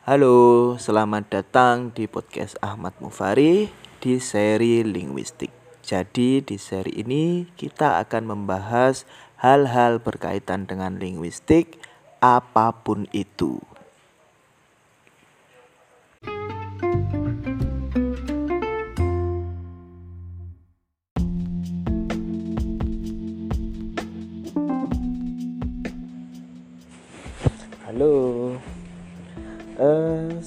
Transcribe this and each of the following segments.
Halo, selamat datang di podcast Ahmad Mufari di seri linguistik. Jadi di seri ini kita akan membahas hal-hal berkaitan dengan linguistik apa pun itu. Halo,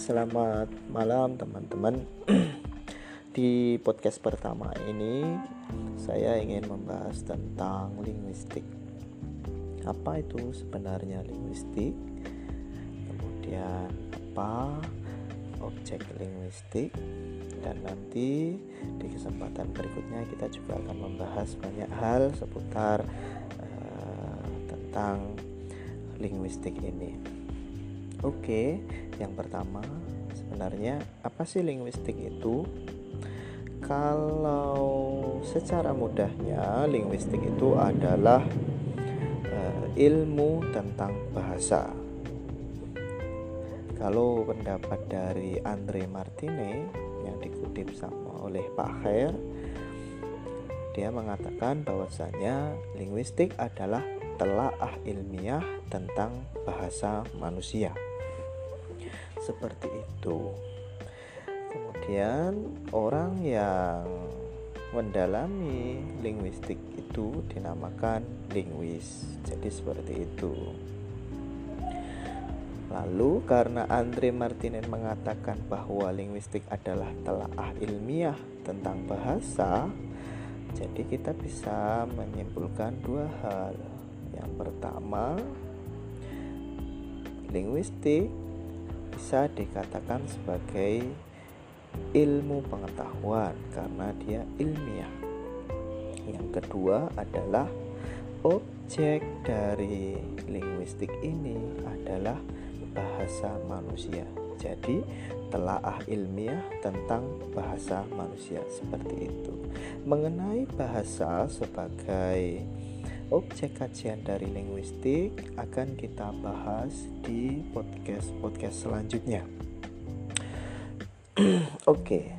selamat malam teman-teman. Di podcast pertama ini, saya ingin membahas tentang linguistik. Apa itu sebenarnya linguistik? Kemudian apa objek linguistik? Dan nanti di kesempatan berikutnya kita juga akan membahas banyak hal seputar uh, tentang linguistik ini. Oke, yang pertama sebenarnya apa sih linguistik itu? Kalau secara mudahnya linguistik itu adalah uh, ilmu tentang bahasa. Kalau pendapat dari Andre Martine yang dikutip sama oleh Pak Khair, dia mengatakan bahwasanya linguistik adalah telaah ilmiah tentang bahasa manusia. Seperti itu. Kemudian orang yang mendalami linguistik itu dinamakan linguis. Jadi seperti itu. Lalu karena Andre Martinez mengatakan bahwa linguistik adalah telaah ilmiah tentang bahasa, jadi kita bisa menyimpulkan dua hal. Yang pertama, linguistik bisa dikatakan sebagai ilmu pengetahuan karena dia ilmiah. Yang kedua adalah objek dari linguistik ini adalah bahasa manusia. Jadi, telaah ilmiah tentang bahasa manusia seperti itu. Mengenai bahasa sebagai objek kajian dari linguistik akan kita bahas di podcast-podcast selanjutnya. Oke,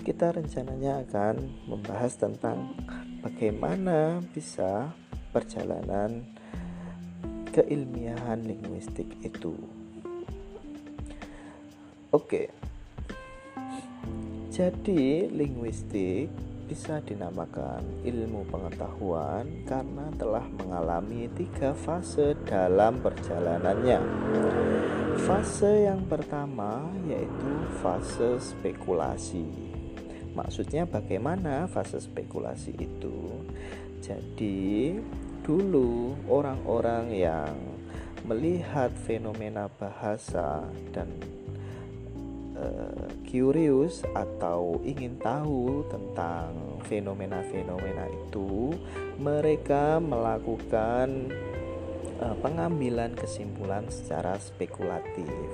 kita rencananya akan membahas tentang bagaimana bisa perjalanan keilmiahan linguistik itu. Oke. Jadi, linguistik bisa dinamakan ilmu pengetahuan karena telah mengalami tiga fase dalam perjalanannya. Fase yang pertama yaitu fase spekulasi. Maksudnya bagaimana fase spekulasi itu? Jadi, dulu orang-orang yang melihat fenomena bahasa dan uh, curious atau ingin tahu tentang fenomena-fenomena itu, mereka melakukan uh, pengambilan kesimpulan secara spekulatif.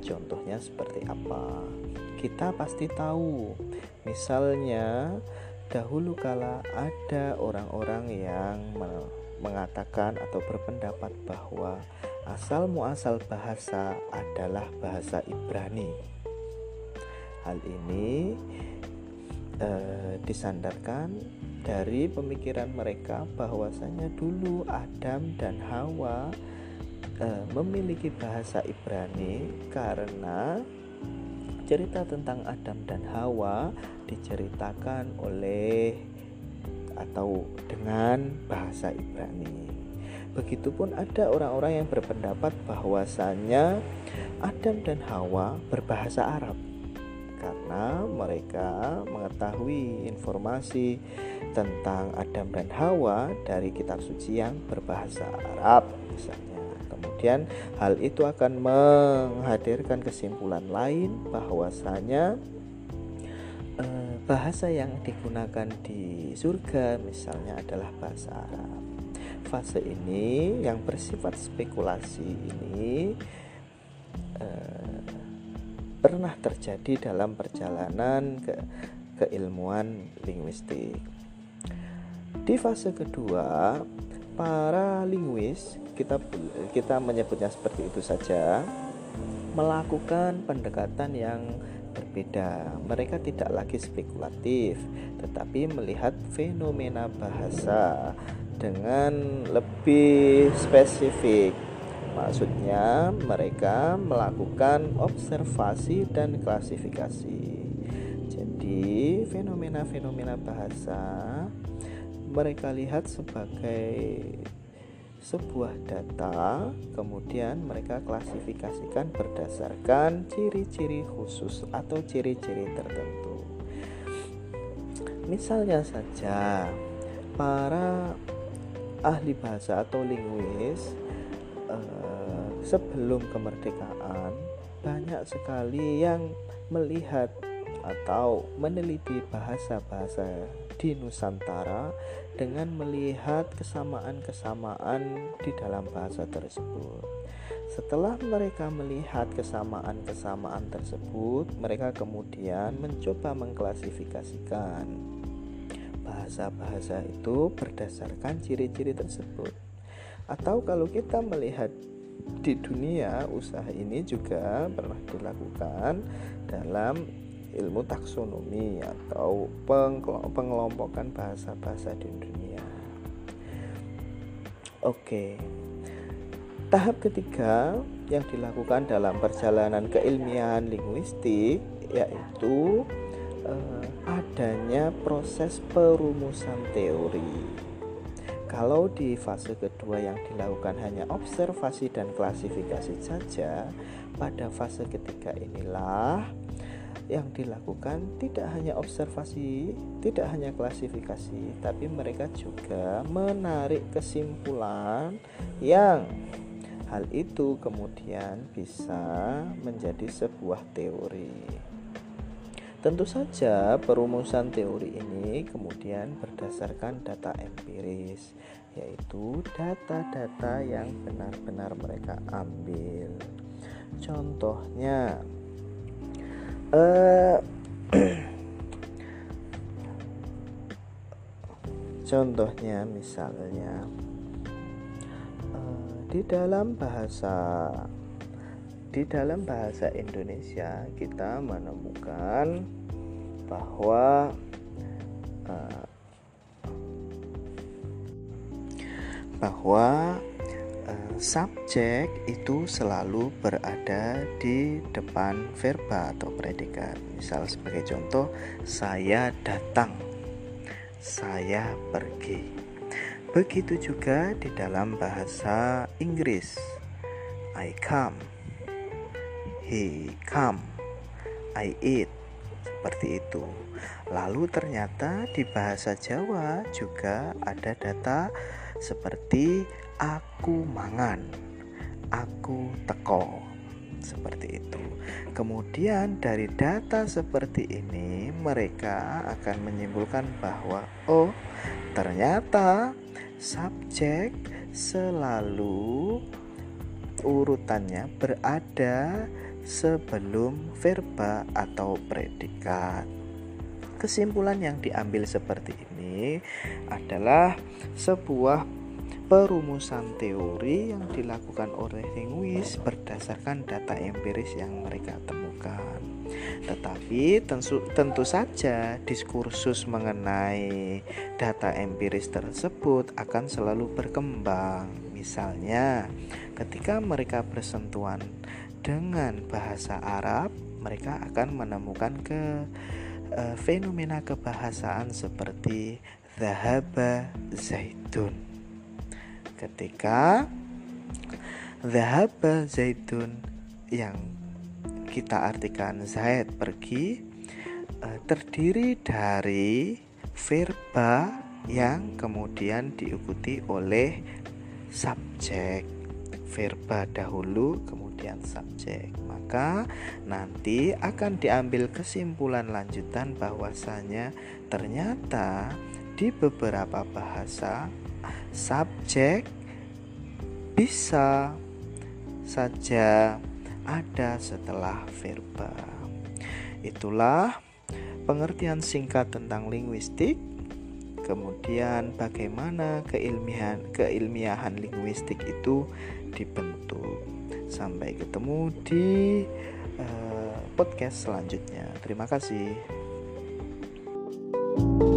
Contohnya seperti apa? Kita pasti tahu, misalnya dahulu kala ada orang-orang yang mengatakan atau berpendapat bahwa asal muasal bahasa adalah bahasa Ibrani. Hal ini eh, disandarkan dari pemikiran mereka bahwasanya dulu Adam dan Hawa eh, memiliki bahasa Ibrani karena cerita tentang Adam dan Hawa diceritakan oleh atau dengan bahasa Ibrani. Begitupun ada orang-orang yang berpendapat bahwasanya Adam dan Hawa berbahasa Arab karena mereka mengetahui informasi tentang Adam dan Hawa dari kitab suci yang berbahasa Arab misalnya. Kemudian hal itu akan menghadirkan kesimpulan lain bahwasanya eh, bahasa yang digunakan di surga misalnya adalah bahasa Arab. Fase ini yang bersifat spekulasi ini eh, pernah terjadi dalam perjalanan ke keilmuan linguistik. Di fase kedua, para linguis kita kita menyebutnya seperti itu saja, melakukan pendekatan yang berbeda. Mereka tidak lagi spekulatif, tetapi melihat fenomena bahasa dengan lebih spesifik. Maksudnya, mereka melakukan observasi dan klasifikasi. Jadi, fenomena-fenomena bahasa mereka lihat sebagai sebuah data, kemudian mereka klasifikasikan berdasarkan ciri-ciri khusus atau ciri-ciri tertentu. Misalnya saja, para ahli bahasa atau linguis eh, sebelum kemerdekaan banyak sekali yang melihat atau meneliti bahasa-bahasa di Nusantara dengan melihat kesamaan-kesamaan di dalam bahasa tersebut. Setelah mereka melihat kesamaan-kesamaan tersebut, mereka kemudian mencoba mengklasifikasikan bahasa-bahasa itu berdasarkan ciri-ciri tersebut. Atau kalau kita melihat di dunia usaha ini juga pernah dilakukan dalam ilmu taksonomi atau pengelompokan bahasa-bahasa di dunia. Oke. Tahap ketiga yang dilakukan dalam perjalanan keilmiahan linguistik yaitu eh, adanya proses perumusan teori. Kalau di fase kedua yang dilakukan hanya observasi dan klasifikasi saja, pada fase ketiga inilah yang dilakukan tidak hanya observasi, tidak hanya klasifikasi, tapi mereka juga menarik kesimpulan yang hal itu kemudian bisa menjadi sebuah teori. Tentu saja perumusan teori ini kemudian berdasarkan data empiris, yaitu data-data yang benar-benar mereka ambil. Contohnya, eh, contohnya misalnya eh, di dalam bahasa di dalam bahasa Indonesia kita menemukan bahwa uh, bahwa uh, subjek itu selalu berada di depan verba atau predikat. Misal sebagai contoh, saya datang, saya pergi. Begitu juga di dalam bahasa Inggris. I come he come, I eat, seperti itu. Lalu ternyata di bahasa Jawa juga ada data seperti aku mangan, aku teko, seperti itu. Kemudian dari data seperti ini mereka akan menyimpulkan bahwa oh ternyata subjek selalu urutannya berada sebelum verba atau predikat. Kesimpulan yang diambil seperti ini adalah sebuah perumusan teori yang dilakukan oleh linguis berdasarkan data empiris yang mereka temukan. Tetapi tentu, tentu saja diskursus mengenai data empiris tersebut akan selalu berkembang. Misalnya, ketika mereka bersentuhan dengan bahasa Arab mereka akan menemukan ke uh, fenomena kebahasaan seperti zahaba zaitun ketika zahaba zaitun yang kita artikan zaid pergi uh, terdiri dari verba yang kemudian diikuti oleh subjek. Verba dahulu kemudian subjek. Maka nanti akan diambil kesimpulan lanjutan bahwasanya ternyata di beberapa bahasa subjek bisa saja ada setelah verba itulah pengertian singkat tentang linguistik kemudian bagaimana keilmiahan keilmiahan linguistik itu dibentuk Sampai ketemu di uh, podcast selanjutnya. Terima kasih. thank you